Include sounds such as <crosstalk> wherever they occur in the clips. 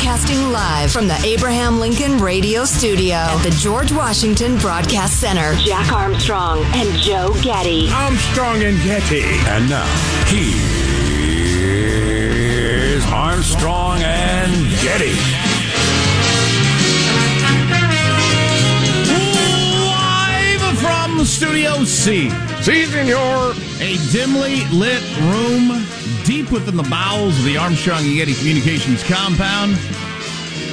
Broadcasting live from the Abraham Lincoln Radio Studio at the George Washington Broadcast Center. Jack Armstrong and Joe Getty. Armstrong and Getty. And now, here's Armstrong and Getty. Live from Studio C. See, senor. A dimly lit room deep within the bowels of the Armstrong and Getty Communications compound.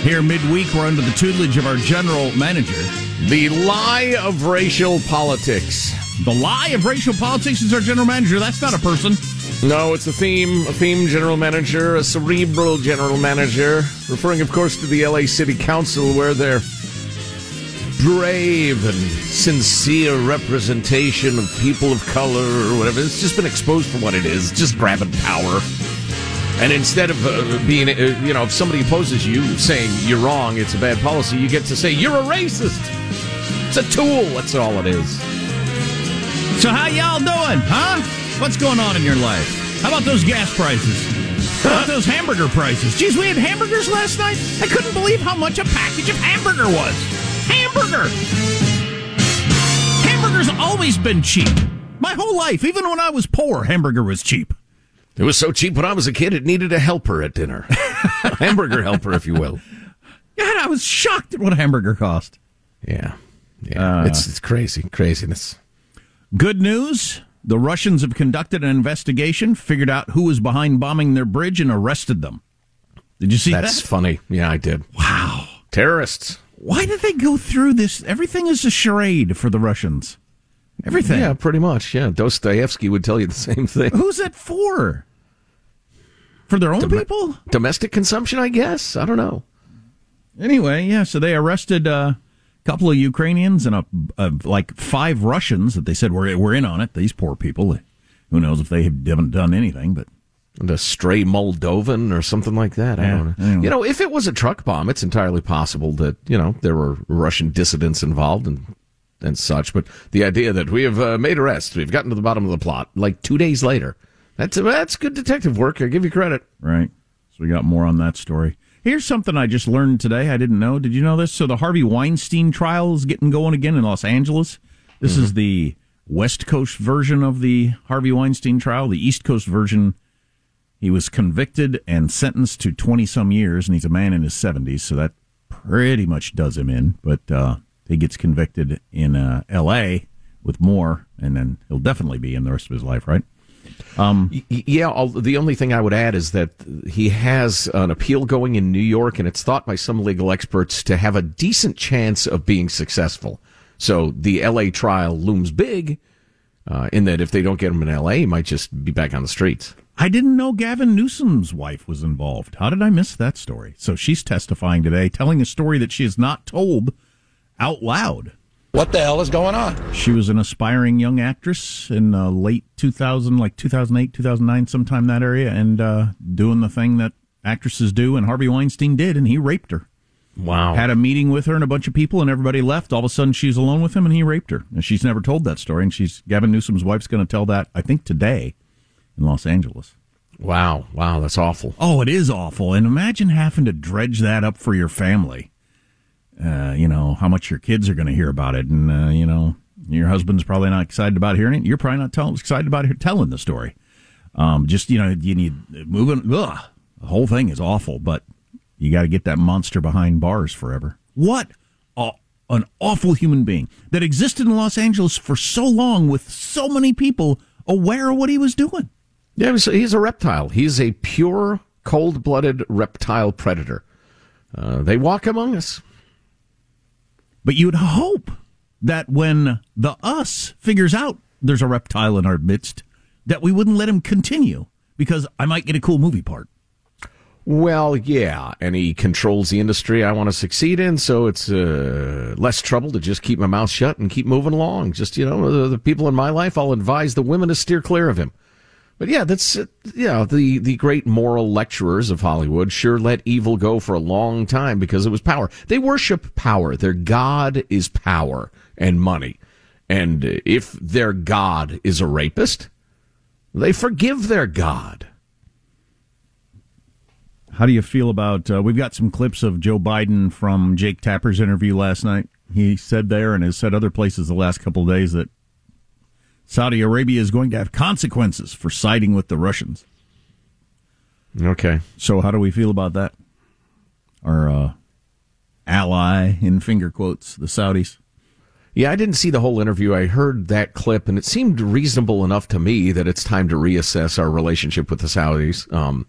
Here midweek, we're under the tutelage of our general manager. The lie of racial politics. The lie of racial politics is our general manager. That's not a person. No, it's a theme, a theme general manager, a cerebral general manager, referring, of course, to the LA City Council, where their brave and sincere representation of people of color or whatever, it's just been exposed for what it is, just grabbing power. And instead of uh, being, uh, you know, if somebody opposes you saying you're wrong, it's a bad policy, you get to say you're a racist. It's a tool. That's all it is. So how y'all doing, huh? What's going on in your life? How about those gas prices? How about those hamburger prices? Geez, we had hamburgers last night. I couldn't believe how much a package of hamburger was. Hamburger. Hamburger's always been cheap. My whole life, even when I was poor, hamburger was cheap. It was so cheap when I was a kid, it needed a helper at dinner. a hamburger helper, if you will. God, I was shocked at what a hamburger cost. Yeah. Yeah. Uh, it's, it's crazy. Craziness. Good news. The Russians have conducted an investigation, figured out who was behind bombing their bridge, and arrested them. Did you see That's that? That's funny. Yeah, I did. Wow. Terrorists. Why did they go through this? Everything is a charade for the Russians. Everything. Yeah, pretty much. Yeah. Dostoevsky would tell you the <laughs> same thing. Who's it for? For their own Dom- people? Domestic consumption, I guess. I don't know. Anyway, yeah, so they arrested uh, a couple of Ukrainians and a, a, like five Russians that they said were, were in on it. These poor people. Who knows if they haven't done anything, but. And a stray Moldovan or something like that. I don't know. anyway. You know, if it was a truck bomb, it's entirely possible that, you know, there were Russian dissidents involved and and such. But the idea that we have uh, made arrests, we've gotten to the bottom of the plot, like two days later, that's that's good detective work. I give you credit. Right. So we got more on that story. Here's something I just learned today. I didn't know. Did you know this? So the Harvey Weinstein trial is getting going again in Los Angeles. This mm-hmm. is the West Coast version of the Harvey Weinstein trial. The East Coast version, he was convicted and sentenced to 20 some years, and he's a man in his 70s, so that pretty much does him in. But uh, he gets convicted in uh, L.A. with more, and then he'll definitely be in the rest of his life, right? Um, yeah, the only thing I would add is that he has an appeal going in New York, and it's thought by some legal experts to have a decent chance of being successful. So the L.A. trial looms big uh, in that if they don't get him in L.A., he might just be back on the streets. I didn't know Gavin Newsom's wife was involved. How did I miss that story? So she's testifying today, telling a story that she has not told out loud. What the hell is going on? She was an aspiring young actress in uh, late 2000, like 2008, 2009, sometime that area, and uh, doing the thing that actresses do, and Harvey Weinstein did, and he raped her. Wow. Had a meeting with her and a bunch of people, and everybody left. All of a sudden, she's alone with him, and he raped her. And she's never told that story, and she's Gavin Newsom's wife's going to tell that, I think, today in Los Angeles. Wow. Wow. That's awful. Oh, it is awful. And imagine having to dredge that up for your family uh, you know, how much your kids are going to hear about it. And, uh, you know, your husband's probably not excited about hearing it. You're probably not tell- excited about telling the story. Um, just, you know, you need moving. Ugh, the whole thing is awful, but you got to get that monster behind bars forever. What a, an awful human being that existed in Los Angeles for so long with so many people aware of what he was doing. Yeah, he's a reptile. He's a pure, cold blooded reptile predator. Uh, they walk among us. But you'd hope that when the us figures out there's a reptile in our midst, that we wouldn't let him continue because I might get a cool movie part. Well, yeah, and he controls the industry I want to succeed in, so it's uh, less trouble to just keep my mouth shut and keep moving along. Just, you know, the, the people in my life, I'll advise the women to steer clear of him. But yeah, that's uh, yeah. The the great moral lecturers of Hollywood sure let evil go for a long time because it was power. They worship power. Their god is power and money. And if their god is a rapist, they forgive their god. How do you feel about? Uh, we've got some clips of Joe Biden from Jake Tapper's interview last night. He said there and has said other places the last couple of days that Saudi Arabia is going to have consequences for siding with the Russians. Okay. So, how do we feel about that? Our uh, ally, in finger quotes, the Saudis. Yeah, I didn't see the whole interview. I heard that clip, and it seemed reasonable enough to me that it's time to reassess our relationship with the Saudis. Um,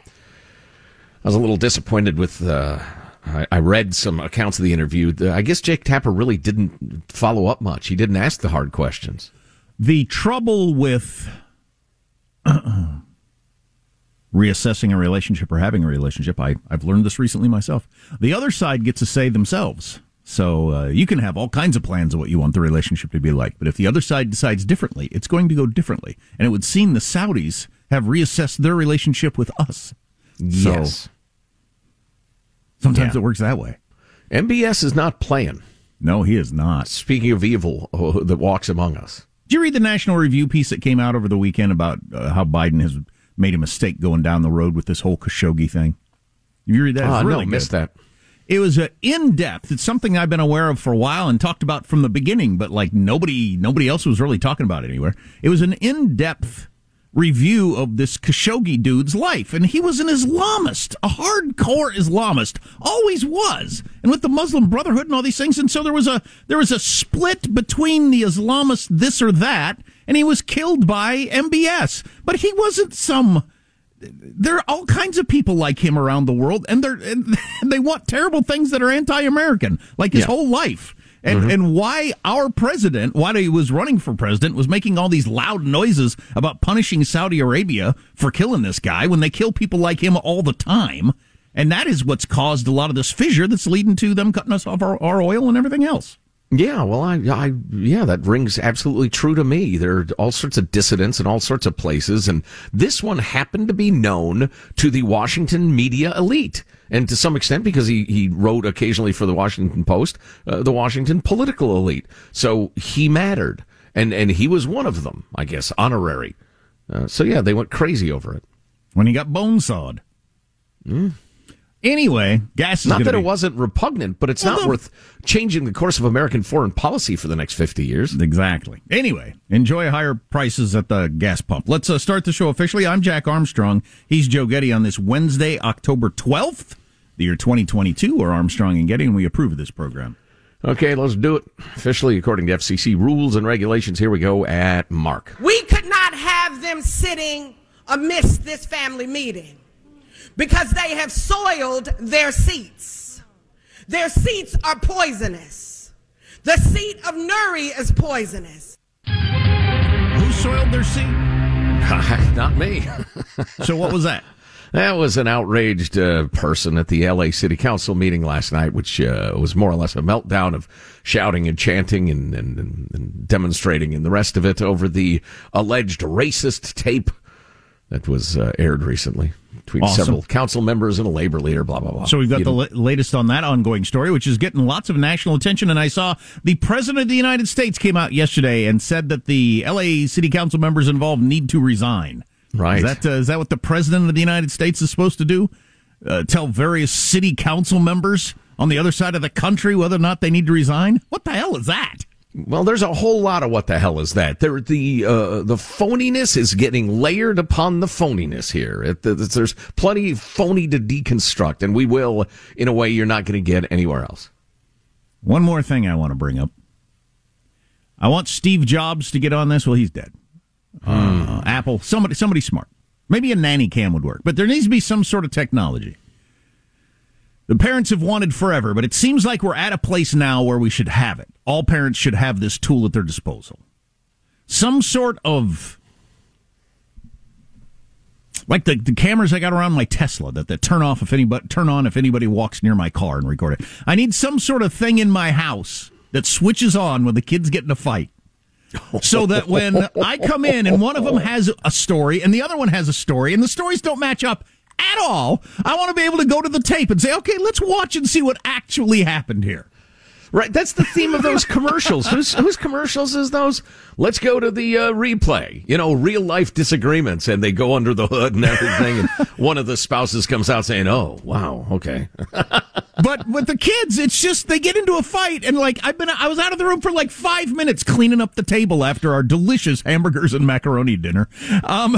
I was a little disappointed with. Uh, I, I read some accounts of the interview. I guess Jake Tapper really didn't follow up much. He didn't ask the hard questions. The trouble with <clears throat> reassessing a relationship or having a relationship, I, I've learned this recently myself. The other side gets to say themselves. So uh, you can have all kinds of plans of what you want the relationship to be like, but if the other side decides differently, it's going to go differently. And it would seem the Saudis have reassessed their relationship with us. Yes. So sometimes yeah. it works that way. MBS is not playing. No, he is not. Speaking of evil oh, <laughs> that walks among us. Did you read the National Review piece that came out over the weekend about uh, how Biden has made a mistake going down the road with this whole Khashoggi thing? Did You read that? Oh, really no, missed that. It was uh, in depth. It's something I've been aware of for a while and talked about from the beginning, but like nobody, nobody else was really talking about it anywhere. It was an in depth review of this Khashoggi dude's life. And he was an Islamist, a hardcore Islamist, always was. And with the Muslim Brotherhood and all these things. And so there was a, there was a split between the Islamists, this or that, and he was killed by MBS. But he wasn't some, there are all kinds of people like him around the world, and they're and <laughs> they want terrible things that are anti-American, like his yeah. whole life and mm-hmm. and why our president, while he was running for president, was making all these loud noises about punishing Saudi Arabia for killing this guy when they kill people like him all the time. And that is what's caused a lot of this fissure that's leading to them cutting us off our, our oil and everything else. Yeah, well, I, I, yeah, that rings absolutely true to me. There are all sorts of dissidents in all sorts of places, and this one happened to be known to the Washington media elite, and to some extent because he he wrote occasionally for the Washington Post, uh, the Washington political elite. So he mattered, and and he was one of them, I guess, honorary. Uh, so yeah, they went crazy over it when he got bone sawed. Mm. Anyway, gas not that be... it wasn't repugnant, but it's well, not no. worth changing the course of American foreign policy for the next 50 years. Exactly. Anyway, enjoy higher prices at the gas pump. Let's uh, start the show officially. I'm Jack Armstrong. He's Joe Getty on this Wednesday, October 12th, the year 2022. We're Armstrong and Getty, and we approve of this program. Okay, let's do it officially according to FCC rules and regulations. Here we go at Mark. We could not have them sitting amidst this family meeting because they have soiled their seats. Their seats are poisonous. The seat of Nury is poisonous. Who soiled their seat? <laughs> Not me. <laughs> so what was that? That was an outraged uh, person at the LA City Council meeting last night, which uh, was more or less a meltdown of shouting and chanting and, and, and demonstrating and the rest of it over the alleged racist tape that was uh, aired recently between awesome. several council members and a labor leader, blah, blah, blah. So we've got you the la- latest on that ongoing story, which is getting lots of national attention. And I saw the President of the United States came out yesterday and said that the LA City Council members involved need to resign. Right. Is that, uh, is that what the President of the United States is supposed to do? Uh, tell various city council members on the other side of the country whether or not they need to resign? What the hell is that? Well, there's a whole lot of what the hell is that? There, the uh, the phoniness is getting layered upon the phoniness here. It, there's plenty phony to deconstruct, and we will in a way you're not going to get anywhere else. One more thing I want to bring up. I want Steve Jobs to get on this. Well, he's dead. Hmm. Uh, Apple, somebody, somebody smart. Maybe a nanny cam would work, but there needs to be some sort of technology the parents have wanted forever, but it seems like we're at a place now where we should have it. All parents should have this tool at their disposal. Some sort of like the, the cameras I got around my Tesla that, that turn off if anybody turn on if anybody walks near my car and record it. I need some sort of thing in my house that switches on when the kids get in a fight. so that when I come in and one of them has a story and the other one has a story and the stories don't match up, at all. I want to be able to go to the tape and say, okay, let's watch and see what actually happened here. Right, that's the theme of those <laughs> commercials. whose, whose commercials is those? Let's go to the uh, replay. You know, real life disagreements, and they go under the hood and everything. and <laughs> one of the spouses comes out saying, "Oh, wow, okay." <laughs> but with the kids, it's just they get into a fight, and like I've been, I was out of the room for like five minutes cleaning up the table after our delicious hamburgers and macaroni dinner. Um,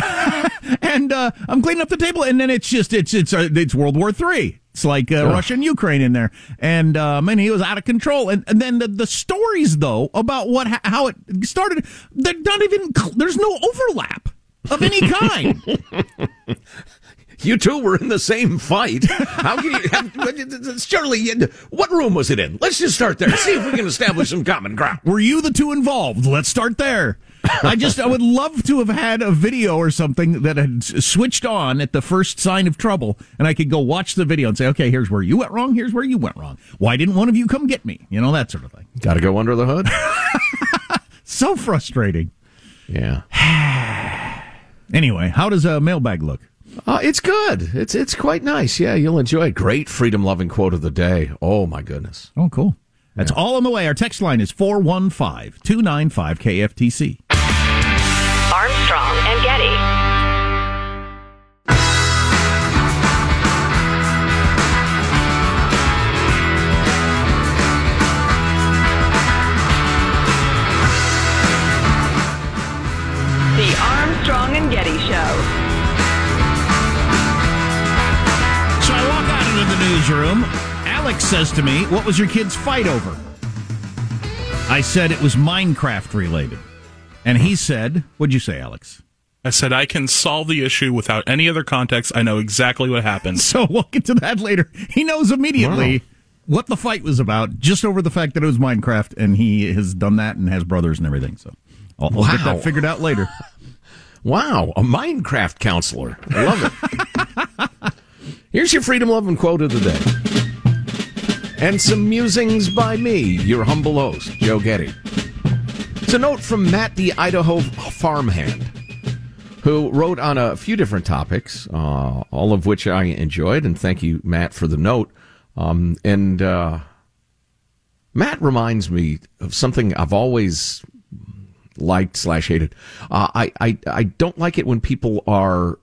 and uh, I'm cleaning up the table, and then it's just it's it's uh, it's World War Three. It's like uh, Russia and Ukraine in there, and um, and he was out of control. And, and then the, the stories though about what how it started, they're not even there's no overlap of any kind. <laughs> you two were in the same fight. How can you? Have, surely, what room was it in? Let's just start there. See if we can establish some common ground. Were you the two involved? Let's start there. I just I would love to have had a video or something that had switched on at the first sign of trouble, and I could go watch the video and say, okay, here's where you went wrong. Here's where you went wrong. Why didn't one of you come get me? You know that sort of thing. Got to go under the hood. <laughs> so frustrating. Yeah. <sighs> anyway, how does a mailbag look? Uh, it's good. It's it's quite nice. Yeah, you'll enjoy it. Great freedom loving quote of the day. Oh my goodness. Oh, cool. That's yeah. all on the way. Our text line is 415 295 KFTC. Armstrong and Getty. The Armstrong and Getty Show. So I walk out into the newsroom. Alex says to me, What was your kids' fight over? I said it was Minecraft related. And he said, What'd you say, Alex? I said, I can solve the issue without any other context. I know exactly what happened. <laughs> So we'll get to that later. He knows immediately wow. what the fight was about, just over the fact that it was Minecraft, and he has done that and has brothers and everything. So I'll, wow. get that figured out later. <laughs> wow, a Minecraft counselor. I love it. <laughs> Here's your freedom loving quote of the day. and some musings by me, your humble host, Joe Getty. It's a note from Matt the Idaho farmhand, who wrote on a few different topics, uh, all of which I enjoyed, and thank you, Matt, for the note. Um, and uh, Matt reminds me of something I've always liked slash hated. Uh, I, I I don't like it when people are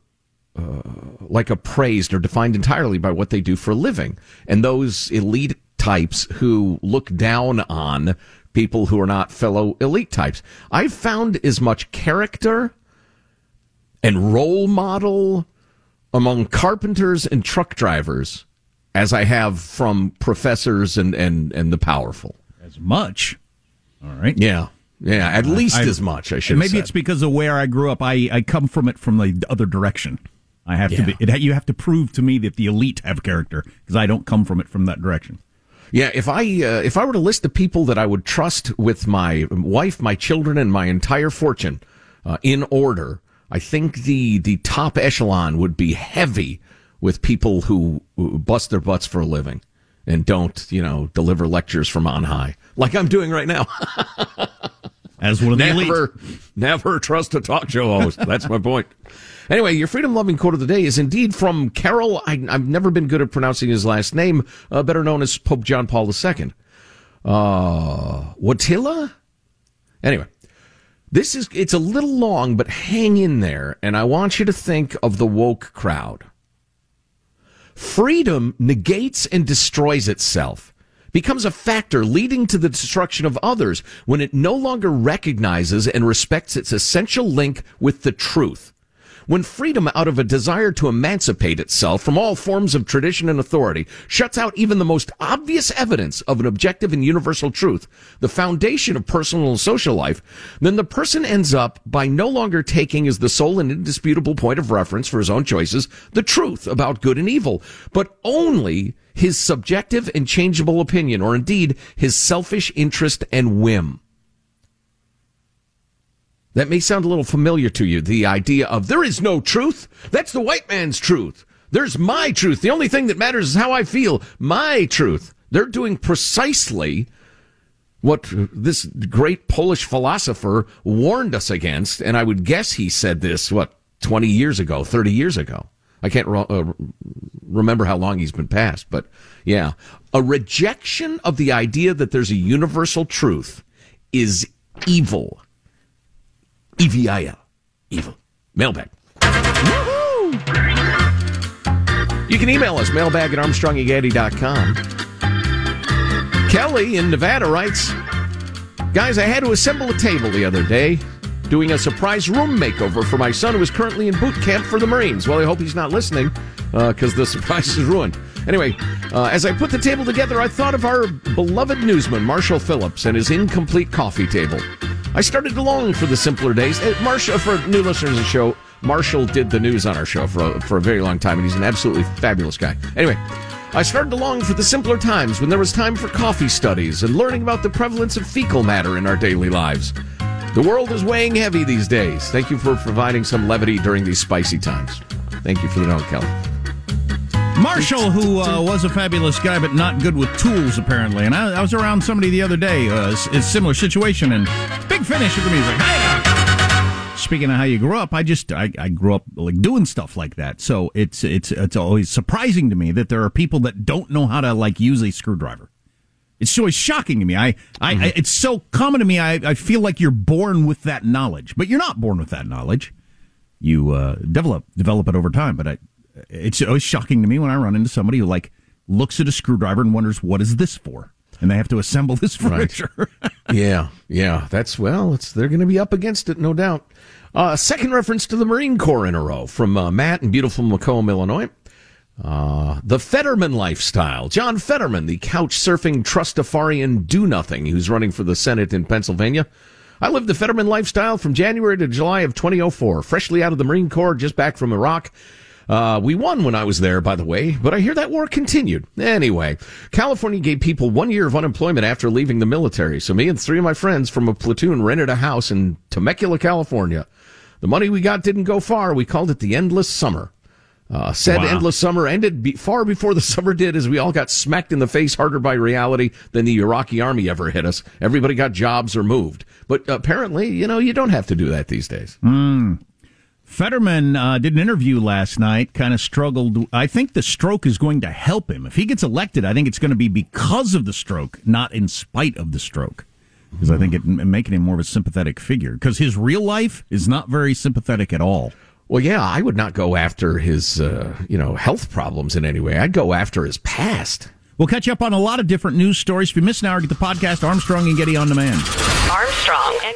uh, like appraised or defined entirely by what they do for a living, and those elite types who look down on people who are not fellow elite types. I've found as much character and role model among carpenters and truck drivers as I have from professors and, and, and the powerful. As much. All right. Yeah. Yeah, at uh, least I, as much. I should. Maybe it's because of where I grew up. I, I come from it from the other direction. I have yeah. to be. It, you have to prove to me that the elite have character because I don't come from it from that direction. Yeah, if I uh, if I were to list the people that I would trust with my wife, my children, and my entire fortune uh, in order, I think the the top echelon would be heavy with people who, bust their butts for a living and don't, you know, deliver lectures from on high like I'm doing right now. As one of the <laughs> never, elite. never trust a talk show host. That's my point. Anyway, your freedom loving quote of the day is indeed from Karol. I, have never been good at pronouncing his last name, uh, better known as Pope John Paul II. Uh, Watilla? Anyway, this is, it's a little long, but hang in there. And I want you to think of the woke crowd. Freedom negates and destroys itself, becomes a factor leading to the destruction of others when it no longer recognizes and respects its essential link with the truth when freedom out of a desire to emancipate itself from all forms of tradition and authority shuts out even the most obvious evidence of an objective and universal truth, the foundation of personal and social life, then the person ends up by no longer taking as the sole and indisputable point of reference for his own choices the truth about good and evil, but only his subjective and changeable opinion, or indeed his selfish interest and whim. That may sound a little familiar to you. The idea of there is no truth. That's the white man's truth. There's my truth. The only thing that matters is how I feel. My truth. They're doing precisely what this great Polish philosopher warned us against. And I would guess he said this, what, 20 years ago, 30 years ago. I can't uh, remember how long he's been passed, but yeah. A rejection of the idea that there's a universal truth is evil. E-V-I-L. Evil. Mailbag. You can email us, mailbag at armstrongandgetty.com. Kelly in Nevada writes, Guys, I had to assemble a table the other day, doing a surprise room makeover for my son who is currently in boot camp for the Marines. Well, I hope he's not listening, because uh, the <laughs> surprise is ruined. Anyway, uh, as I put the table together, I thought of our beloved newsman, Marshall Phillips, and his incomplete coffee table. I started to long for the simpler days. Uh, Marshall, for new listeners of the show, Marshall did the news on our show for a, for a very long time, and he's an absolutely fabulous guy. Anyway, I started to long for the simpler times when there was time for coffee studies and learning about the prevalence of fecal matter in our daily lives. The world is weighing heavy these days. Thank you for providing some levity during these spicy times. Thank you for the note, Kelly. Marshall, who uh, was a fabulous guy, but not good with tools, apparently. And I, I was around somebody the other day, uh, a similar situation, and big finish of the music. Speaking of how you grew up, I just I, I grew up like doing stuff like that. So it's it's it's always surprising to me that there are people that don't know how to like use a screwdriver. It's always shocking to me. I, I, mm-hmm. I it's so common to me. I, I feel like you're born with that knowledge, but you're not born with that knowledge. You uh, develop develop it over time. But I, it's always shocking to me when I run into somebody who like looks at a screwdriver and wonders what is this for, and they have to assemble this <laughs> furniture. Right. yeah, yeah, that's well, it's they're going to be up against it, no doubt. Uh, second reference to the Marine Corps in a row from uh, Matt in beautiful Macomb, Illinois. Uh, the Fetterman lifestyle. John Fetterman, the couch surfing trustafarian do nothing who's running for the Senate in Pennsylvania. I lived the Fetterman lifestyle from January to July of 2004, freshly out of the Marine Corps, just back from Iraq. Uh, we won when I was there, by the way, but I hear that war continued. Anyway, California gave people one year of unemployment after leaving the military. So me and three of my friends from a platoon rented a house in Temecula, California. The money we got didn't go far. We called it the endless summer. Uh, said Wow. endless summer ended be- far before the <laughs> summer did, as we all got smacked in the face harder by reality than the Iraqi army ever hit us. Everybody got jobs or moved. But apparently, you know, you don't have to do that these days. Mm. Fetterman uh, did an interview last night, kind of struggled. I think the stroke is going to help him. If he gets elected, I think it's going to be because of the stroke, not in spite of the stroke. Because I think it making him more of a sympathetic figure. Because his real life is not very sympathetic at all. Well, yeah, I would not go after his, uh, you know, health problems in any way. I'd go after his past. We'll catch up on a lot of different news stories. If you miss an hour, get the podcast Armstrong and Getty on demand. Armstrong and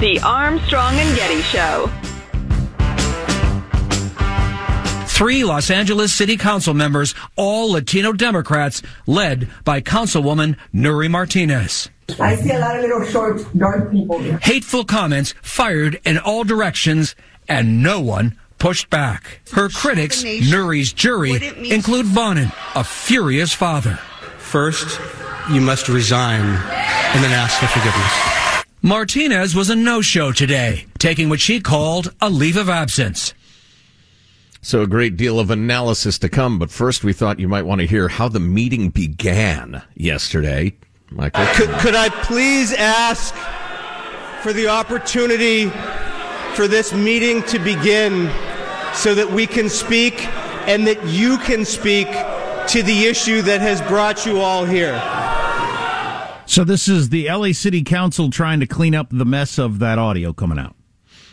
The Armstrong and Getty Show. Three Los Angeles City Council members, all Latino Democrats, led by Councilwoman Nury Martinez. I see a lot of little short, dark people here. Hateful comments fired in all directions, and no one pushed back. Her critics, Nury's jury, include Bonin, a furious father. First, you must resign and then ask for forgiveness. Martinez was a no-show today, taking what she called a leave of absence. So a great deal of analysis to come, but first we thought you might want to hear how the meeting began yesterday. Michael? Could, could I please ask for the opportunity for this meeting to begin so that we can speak and that you can speak to the issue that has brought you all here? So this is the LA City Council trying to clean up the mess of that audio coming out.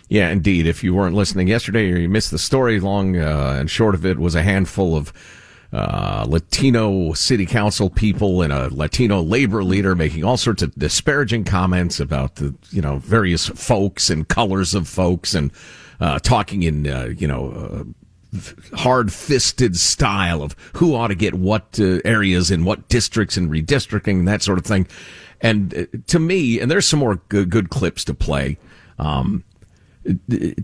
Yeah, indeed. If you weren't listening yesterday or you missed the story, long uh, and short of it was a handful of uh, Latino city council people and a Latino labor leader making all sorts of disparaging comments about the you know various folks and colors of folks and uh, talking in uh, you know hard fisted style of who ought to get what uh, areas in what districts and redistricting and that sort of thing. And uh, to me, and there's some more good, good clips to play. Um,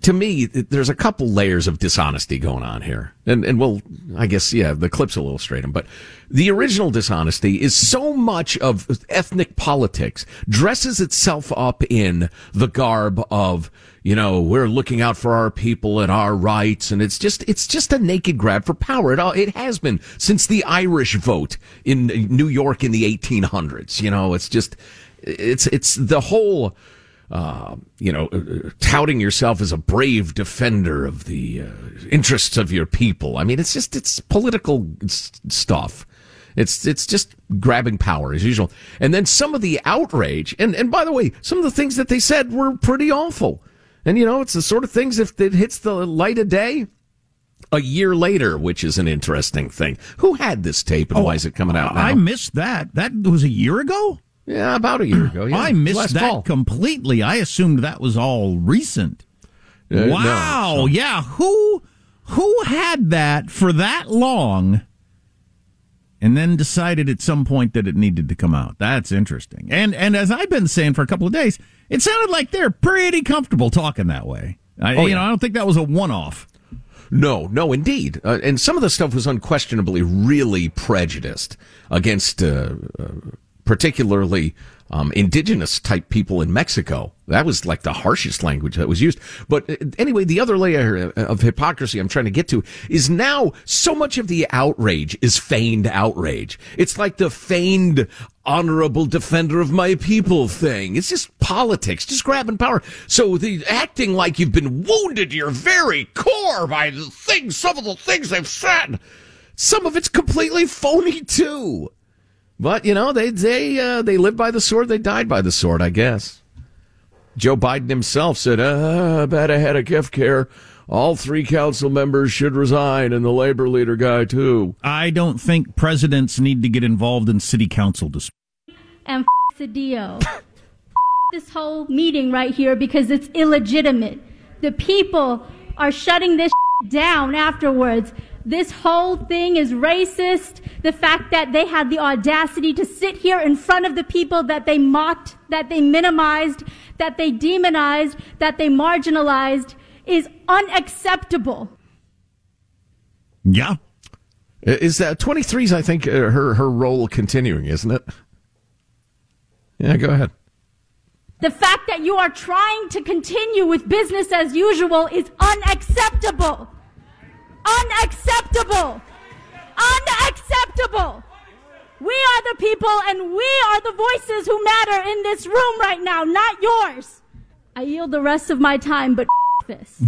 to me, there's a couple layers of dishonesty going on here. And, and well, I guess, yeah, the clips will illustrate them. But the original dishonesty is so much of ethnic politics dresses itself up in the garb of, you know, we're looking out for our people and our rights. And it's just, it's just a naked grab for power. It, all, it has been since the Irish vote in New York in the 1800s. You know, it's just, it's, it's the whole, uh, you know, uh, touting yourself as a brave defender of the uh, interests of your people. I mean, it's just it's political stuff. It's it's just grabbing power as usual. And then some of the outrage, and and by the way, some of the things that they said were pretty awful. And you know, it's the sort of things if it hits the light of day. A year later, which is an interesting thing. Who had this tape and oh, why is it coming out now? I missed that. That was a year ago? Yeah, about a year ago. <clears throat> Yeah. I missed that fall. completely. I assumed that was all recent. Uh, wow. No, so. Yeah. Who who had that for that long and then decided at some point that it needed to come out? That's interesting. And and as I've been saying for a couple of days, it sounded like they're pretty comfortable talking that way. I, oh, you yeah. know, I don't think that was a one-off. No, no, indeed. Uh, and some of the stuff was unquestionably really prejudiced against uh, uh, particularly um, indigenous type people in Mexico. That was like the harshest language that was used. But uh, anyway, the other layer of hypocrisy I'm trying to get to is now so much of the outrage is feigned outrage. It's like the feigned honorable defender of my people thing. It's just politics, just grabbing power. So the acting like you've been wounded to your very core by the things, some of the things they've said. Some of it's completely phony too. But you know, they they uh, they lived by the sword. They died by the sword, I guess. Joe Biden himself said, uh, "Bet ahead of gift care." All three council members should resign, and the labor leader guy too. I don't think presidents need to get involved in city council disputes. And f- Cedillo, <laughs> this whole meeting right here because it's illegitimate. The people are shutting this <laughs> down afterwards. This whole thing is racist. The fact that they had the audacity to sit here in front of the people that they mocked, that they minimized, that they demonized, that they marginalized is unacceptable. Yeah. Is that 23's, I think, uh, her, her role continuing, isn't it? Yeah, go ahead. The fact that you are trying to continue with business as usual is unacceptable. Unacceptable. Unacceptable. We are the people and we are the voices who matter in this room right now, not yours. I yield the rest of my time, but <laughs> this. <laughs>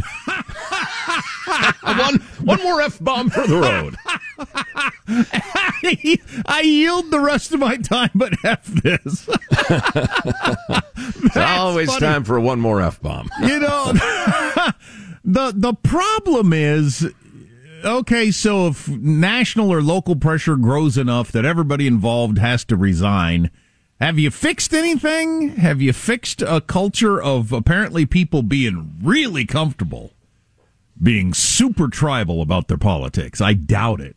one, one more F bomb for the road. <laughs> I yield the rest of my time, but F this. it's always funny. time for one more F bomb. You know, the the problem is okay, so if national or local pressure grows enough that everybody involved has to resign, have you fixed anything? Have you fixed a culture of apparently people being really comfortable being super tribal about their politics? I doubt it.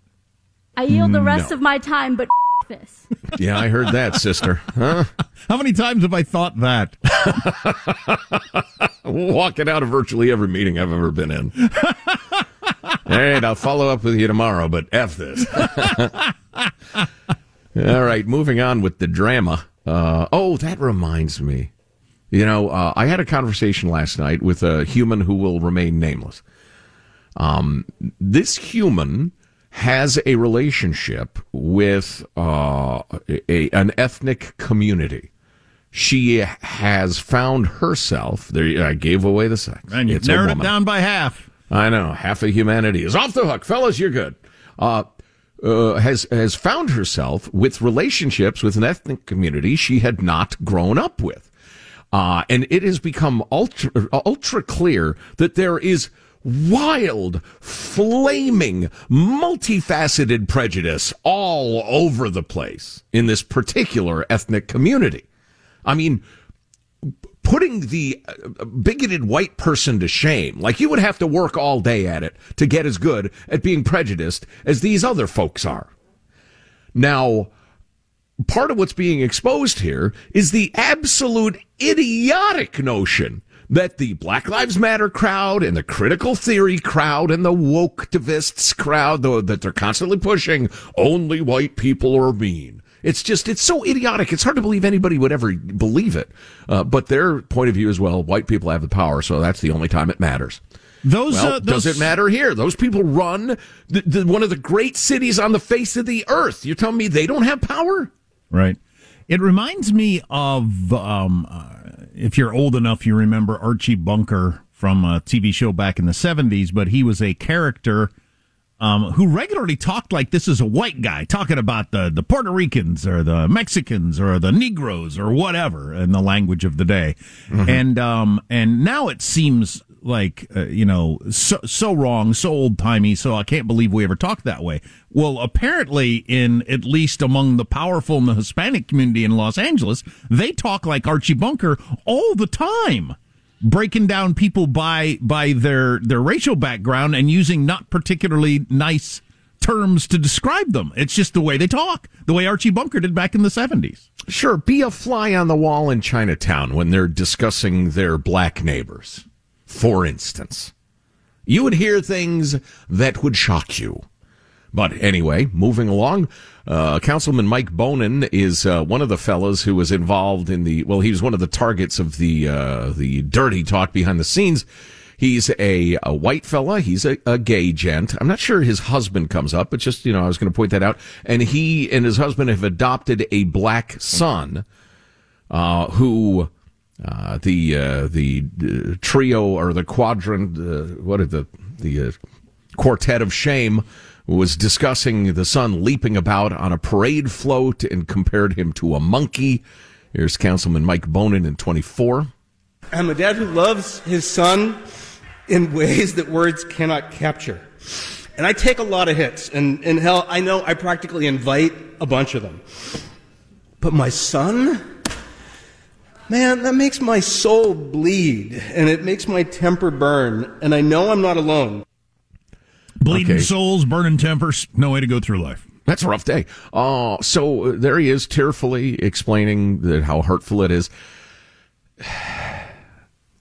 I yield the mm, rest no. of my time, but <laughs> this. Yeah, I heard that, sister. Huh? How many times have I thought that? <laughs> Walking out of virtually every meeting I've ever been in. <laughs> All right, I'll follow up with you tomorrow, but F this. <laughs> All right, moving on with the drama. Uh, oh, that reminds me. You know, uh, I had a conversation last night with a human who will remain nameless. Um, this human has a relationship with uh, a, an ethnic community. She has found herself. There, I gave away the sex. And you narrowed it down by half. I know half of humanity is off the hook, fellas. You're good. Uh, uh, has has found herself with relationships with an ethnic community she had not grown up with, uh, and it has become ultra ultra clear that there is wild, flaming, multifaceted prejudice all over the place in this particular ethnic community. I mean, putting the uh, bigoted white person to shame. Like you would have to work all day at it to get as good at being prejudiced as these other folks are. Now, part of what's being exposed here is the absolute idiotic notion that the Black Lives Matter crowd and the critical theory crowd and the woke crowd, though, that they're constantly pushing, only white people are mean. It's just, it's so idiotic. It's hard to believe anybody would ever believe it. Uh, but their point of view is, well, white people have the power, so that's the only time it matters. Those, well, uh, those... does it matter here? Those people run the, the, one of the great cities on the face of the earth. You're telling me they don't have power? Right. It reminds me of, um, uh, if you're old enough, you remember Archie Bunker from a TV show back in the 70s, but he was a character um, who regularly talked like this is a white guy talking about the, the Puerto Ricans or the Mexicans or the Negroes or whatever in the language of the day. Mm-hmm. And, um, and now it seems like, uh, you know, so, so wrong, so old timey. So I can't believe we ever talked that way. Well, apparently in at least among the powerful in the Hispanic community in Los Angeles, they talk like Archie Bunker all the time breaking down people by by their their racial background and using not particularly nice terms to describe them. It's just the way they talk, the way Archie Bunker did back in the 70s. Sure, be a fly on the wall in Chinatown when they're discussing their black neighbors, for instance. You would hear things that would shock you. But anyway, moving along, uh, Councilman Mike Bonin is uh, one of the fellows who was involved in the. Well, he was one of the targets of the uh, the dirty talk behind the scenes. He's a, a white fella. He's a, a, gay gent. I'm not sure his husband comes up, but just you know, I was going to point that out. And he and his husband have adopted a black son, uh, who. Uh, the uh, the trio or the quadrant, what are the the quartet of shame was discussing the son leaping about on a parade float and compared him to a monkey. Here's Councilman Mike Bonin in 24. I'm a dad who loves his son in <laughs> ways that words cannot capture. And I take a lot of hits, and, and hell, I know I practically invite a bunch of them. But my son, man, that makes my soul bleed, and it makes my temper burn, and I know I'm not alone. Bleeding okay. souls, burning tempers, no way to go through life. That's a rough day. Uh, so uh, there he is, tearfully explaining that how hurtful it is. <sighs>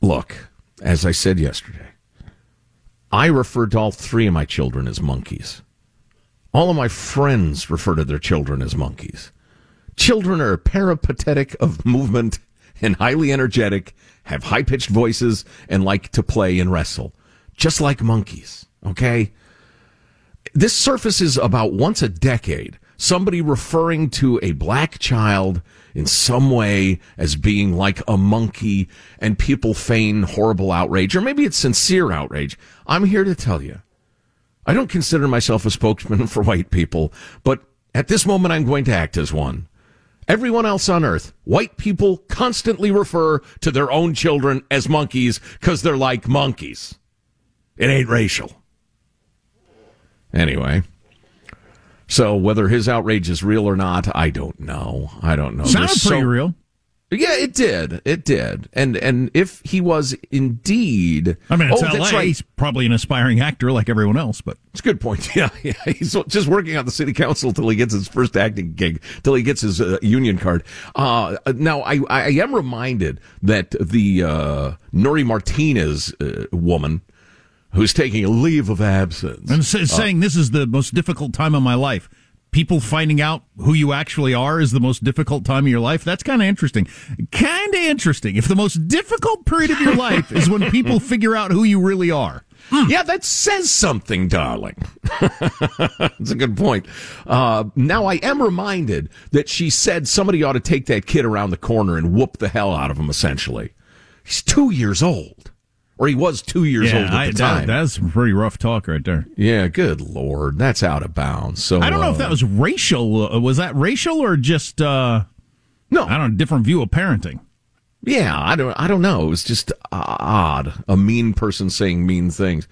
Look, as I said yesterday, I refer to all three of my children as monkeys. All of my friends refer to their children as monkeys. Children are peripatetic of movement and highly energetic, have high pitched voices, and like to play and wrestle, just like monkeys. Okay? This surfaces about once a decade. Somebody referring to a black child in some way as being like a monkey and people feign horrible outrage, or maybe it's sincere outrage. I'm here to tell you. I don't consider myself a spokesman <laughs> for white people, but at this moment I'm going to act as one. Everyone else on earth, white people constantly refer to their own children as monkeys because they're like monkeys. It ain't racial. Anyway. So whether his outrage is real or not, I don't know. I don't know. Sounded There's pretty so, real. Yeah, it did. It did. And and if he was indeed, I mean, it's oh, LA. Right. He's probably an aspiring actor like everyone else. But it's a good point. <laughs> Yeah, yeah. He's just working on the city council till he gets his first acting gig, till he gets his uh, union card. Uh, now, I I am reminded that the uh, Nury Martinez uh, woman who's taking a leave of absence. And uh, saying this is the most difficult time of my life. People finding out who you actually are is the most difficult time of your life. That's kind of interesting. Kind of interesting. If the most difficult period of your <laughs> life is when people figure out who you really are. Hmm. Yeah, that says something, darling. <laughs> That's a good point. Uh, now, I am reminded that she said somebody ought to take that kid around the corner and whoop the hell out of him, essentially. He's two years old or he was two years yeah, old at the I, time. That, that's some pretty rough talk right there. Yeah, good lord, that's out of bounds. So I don't know uh, if that was racial. Uh, was that racial or just uh, no? I don't know. Different view of parenting. Yeah, I don't. I don't know. It was just odd. A mean person saying mean things.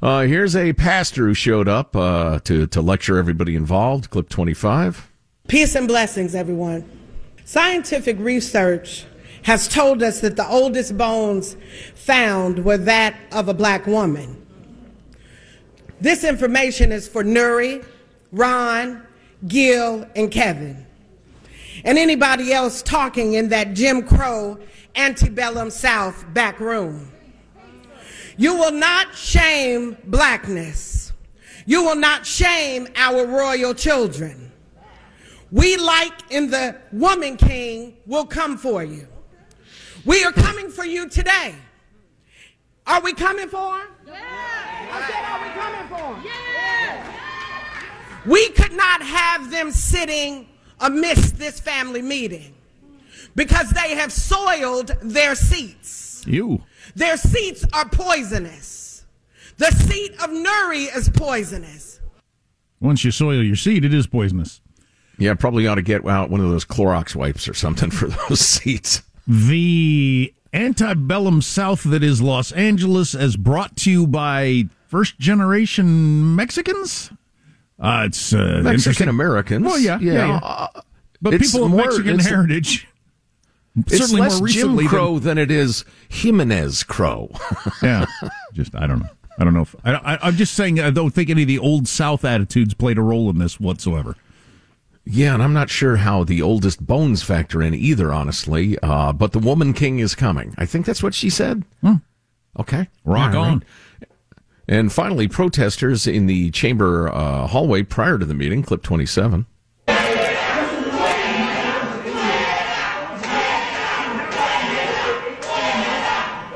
Uh, here's a pastor who showed up uh, to to lecture everybody involved. Clip twenty five. Peace and blessings, everyone. Scientific research has told us that the oldest bones found were that of a black woman. This information is for Nury, Ron, Gil, and Kevin. And anybody else talking in that Jim Crow antebellum South back room. You will not shame blackness. You will not shame our royal children. We, like in the Woman King, will come for you. We are coming for you today. Are we coming for him? I said, are we coming for him? We could not have them sitting amidst this family meeting because they have soiled their seats. You. Their seats are poisonous. The seat of Nury is poisonous. Once you soil your seat, it is poisonous. Yeah, probably ought to get out one of those Clorox wipes or something for those <laughs> seats. The antebellum South that is Los Angeles, as brought to you by first generation Mexicans. Uh, it's uh, Mexican Americans. Well, yeah, yeah. Yeah, uh, but it's people of more- Mexican heritage. It's certainly less more Jim recently Crow than, than it is Jimenez Crow. <laughs> yeah. Just I don't know. I don't know. If, I, I, I'm just saying. I don't think any of the old South attitudes played a role in this whatsoever. Yeah, and I'm not sure how the oldest bones factor in either, honestly. Uh, but the Woman King is coming. I think that's what she said. Okay. Rock right. on. And finally, protesters in the chamber uh, hallway prior to the meeting, clip 27.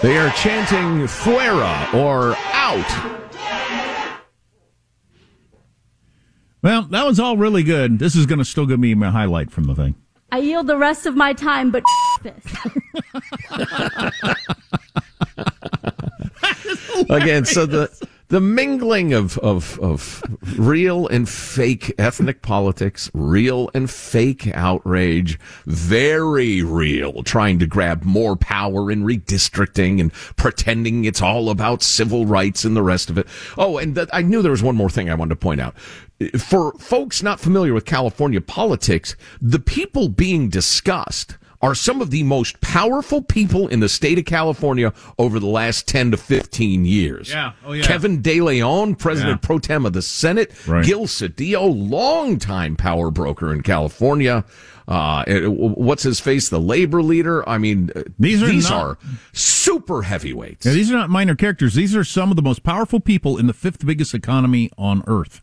They are chanting fuera or out. Well, that was all really good. This is going to still give me my highlight from the thing. I yield the rest of my time, but <laughs> this. <laughs> Again, so the the mingling of, of of real and fake ethnic politics, real and fake outrage, very real, trying to grab more power in redistricting and pretending it's all about civil rights and the rest of it. Oh, and that, I knew there was one more thing I wanted to point out. For folks not familiar with California politics, the people being discussed are some of the most powerful people in the state of California over the last 10 to 15 years. Yeah. Oh, yeah. Kevin De Leon, President Yeah. pro tem of the Senate. Right. Gil Cedillo, longtime power broker in California. Uh, what's his face? The labor leader. I mean, uh, These are these not- are super heavyweights. Yeah, these are not minor characters. These are some of the most powerful people in the fifth biggest economy on earth.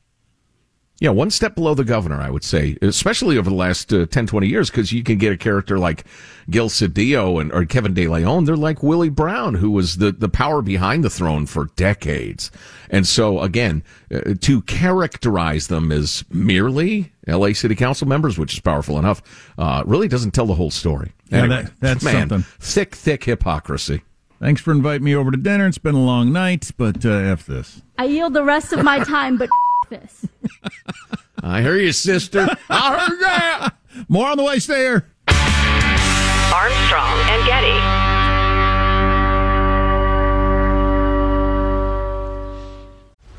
Yeah, one step below the governor, I would say, especially over the last uh, 10, 20 years, because you can get a character like Gil Cedillo and or Kevin De Leon. They're like Willie Brown, who was the, the power behind the throne for decades. And so, again, uh, to characterize them as merely LA City Council members, which is powerful enough, uh, really doesn't tell the whole story. Yeah, Anyway, that- that's man, something. thick, thick hypocrisy. Thanks for inviting me over to dinner. It's been a long night, but uh, F this. I yield the rest of my time, but this. I hear you, sister. I heard that. <laughs> More on the way. Stay here. Armstrong and Getty.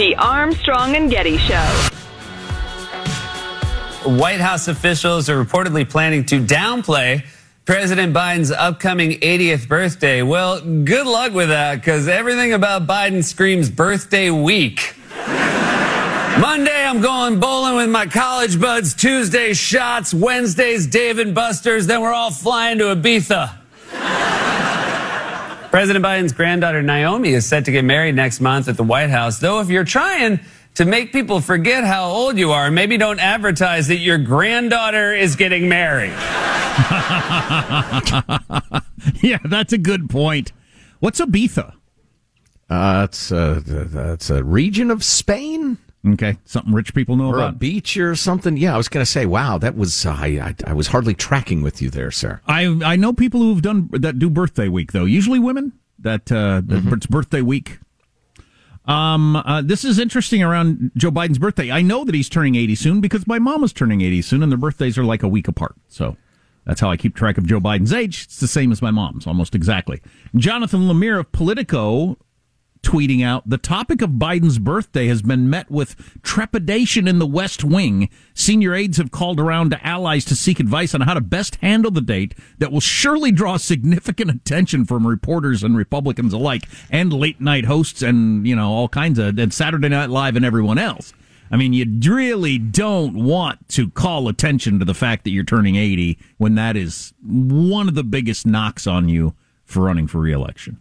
The Armstrong and Getty Show. White House officials are reportedly planning to downplay President Biden's upcoming 80th birthday. Well, good luck with that because everything about Biden screams birthday week. <laughs> Monday, I'm going bowling with my college buds. Tuesday, shots. Wednesdays, Dave and Buster's. Then we're all flying to Ibiza. President Biden's granddaughter Naomi is set to get married next month at the White House. Though, if you're trying to make people forget how old you are, maybe don't advertise that your granddaughter is getting married. <laughs> yeah, that's a good point. What's Ibiza? Uh, it's a, that's a region of Spain. Okay, something rich people know or about. a beach or something. Yeah, I was going to say, wow, that was uh, I, I, I was hardly tracking with you there, sir. I I know people who've done that do birthday week though. Usually women that uh, Mm-hmm. it's birthday week. Um, uh, this is interesting around Joe Biden's birthday. I know that he's turning 80 soon because my mom is turning 80 soon, and their birthdays are like a week apart. So that's how I keep track of Joe Biden's age. It's the same as my mom's, almost exactly. Jonathan Lemire of Politico tweeting out the topic of Biden's birthday has been met with trepidation in the West Wing. Senior aides have called around to allies to seek advice on how to best handle the date that will surely draw significant attention from reporters and Republicans alike and late night hosts and, you know, all kinds of, and Saturday Night Live and everyone else. I mean, you really don't want to call attention to the fact that you're turning 80 when that is one of the biggest knocks on you for running for reelection.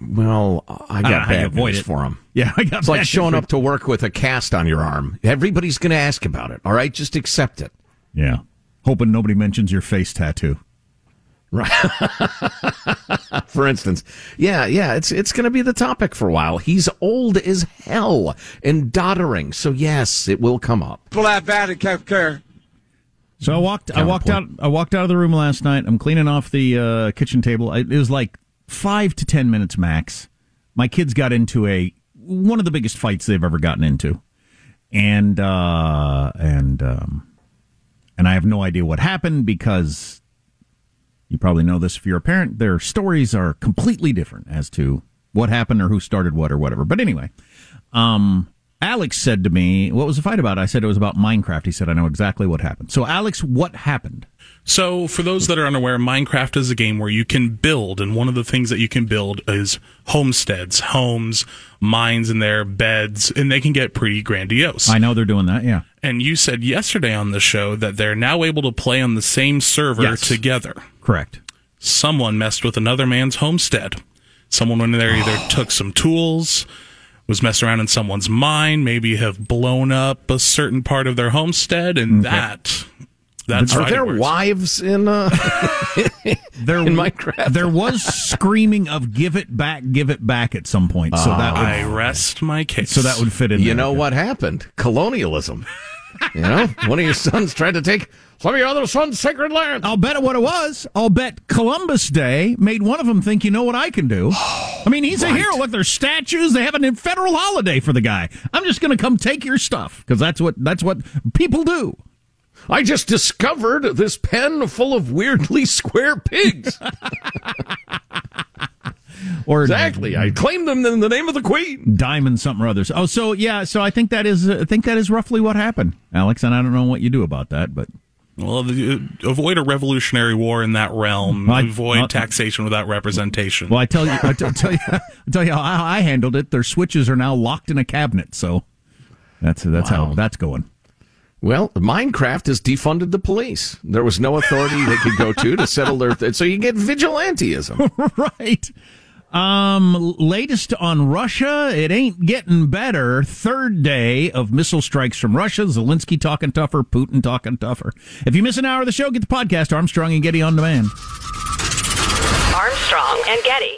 Well, I I don't know got how you bad avoid news it. for him. <laughs> Yeah, I got It's like showing up to work with a cast on your arm. Everybody's going to ask about it. All right, just accept it. Yeah. Hoping nobody mentions your face tattoo. Right. <laughs> for instance, yeah, yeah, it's it's going to be the topic for a while. He's old as hell and doddering, so yes, it will come up. Pull that bat and kept care. So I walked. I walked out. I walked out of the room last night. I'm cleaning off the uh, kitchen table. I, it was like five to ten minutes max. My kids got into a one of the biggest fights they've ever gotten into, and uh, and um, and I have no idea what happened because you probably know this if you're a parent. Their stories are completely different as to what happened or who started what or whatever. But anyway, um, Alex said to me, "What was the fight about?" I said it was about Minecraft. He said, "I know exactly what happened." So, Alex, what happened? So, for those that are unaware, Minecraft is a game where you can build, and one of the things that you can build is homesteads, homes, mines in there, beds, and they can get pretty grandiose. I know they're doing that. Yeah. And you said yesterday on the show that they're now able to play on the same server Yes. together. Correct. Someone messed with another man's homestead. Someone went in there either <gasps> took some tools, was messing around in someone's mine, maybe have blown up a certain part of their homestead, and mm, that that's Are fighting there wives in uh, <laughs> There, <laughs> in Minecraft? there was screaming of "Give it back, give it back" at some point. So that would I rest my case. so that would fit in. You there. know what happened? Colonialism. You know, one of your sons tried to take some of your other son's sacred land. I'll bet what it was. I'll bet Columbus Day made one of them think, you know what I can do. <gasps> I mean, he's right. a hero. Look, there's statues. They have a federal holiday for the guy. I'm just going to come take your stuff because that's what that's what people do. I just discovered this pen full of weirdly <laughs> square pigs. <laughs> or exactly, I claimed them in the name of the Queen. Diamond something or others. Oh, so yeah, so I think that is I think that is roughly what happened, Alex. And I don't know what you do about that, but well, uh, avoid a revolutionary war in that realm. I, avoid well, taxation without representation. Well, I tell you, I t- <laughs> tell you, I tell you how I handled it. Their switches are now locked in a cabinet, so that's that's wow. how that's going. Well, Minecraft has defunded the police. There was no authority they could go to to settle their. so you get vigilanteism, <laughs> right? Um, latest on Russia, it ain't getting better. Third day of missile strikes from Russia. Zelensky talking tougher, Putin talking tougher. If you miss an hour of the show, get the podcast Armstrong and Getty on demand. Armstrong and Getty.